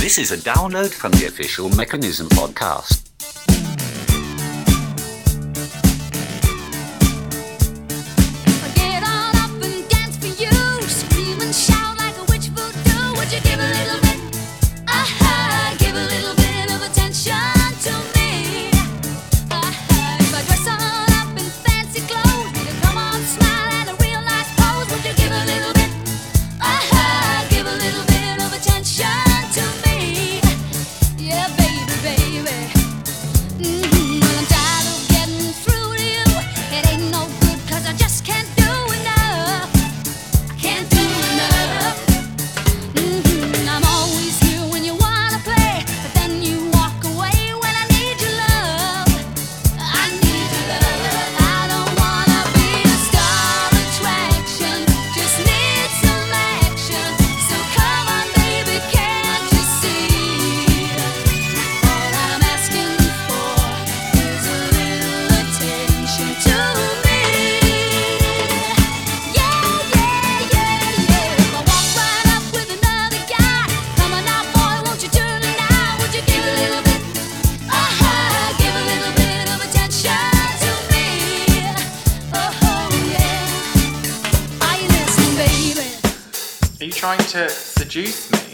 This is a download from the official Mechanism podcast. Get on up and dance for you. Scream and shout like a witch. Would you give a little? Are you trying to seduce me?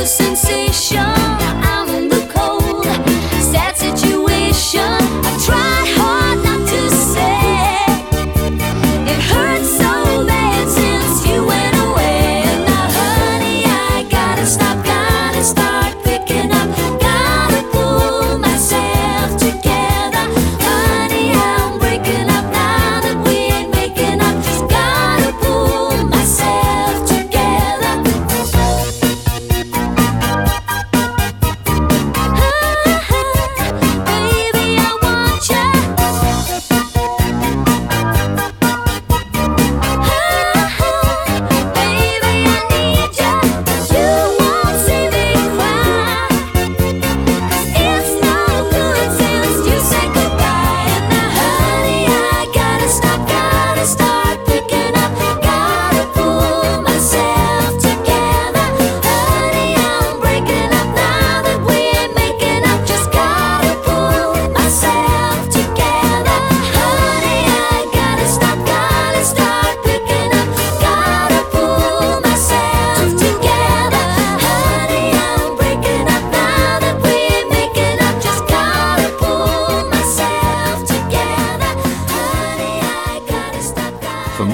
the sensation.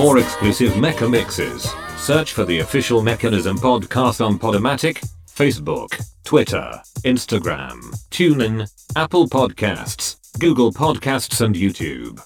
more exclusive Mechamixes, search for the official Mechanism podcast on Podomatic, Facebook, Twitter, Instagram, TuneIn, Apple Podcasts, Google Podcasts, and YouTube.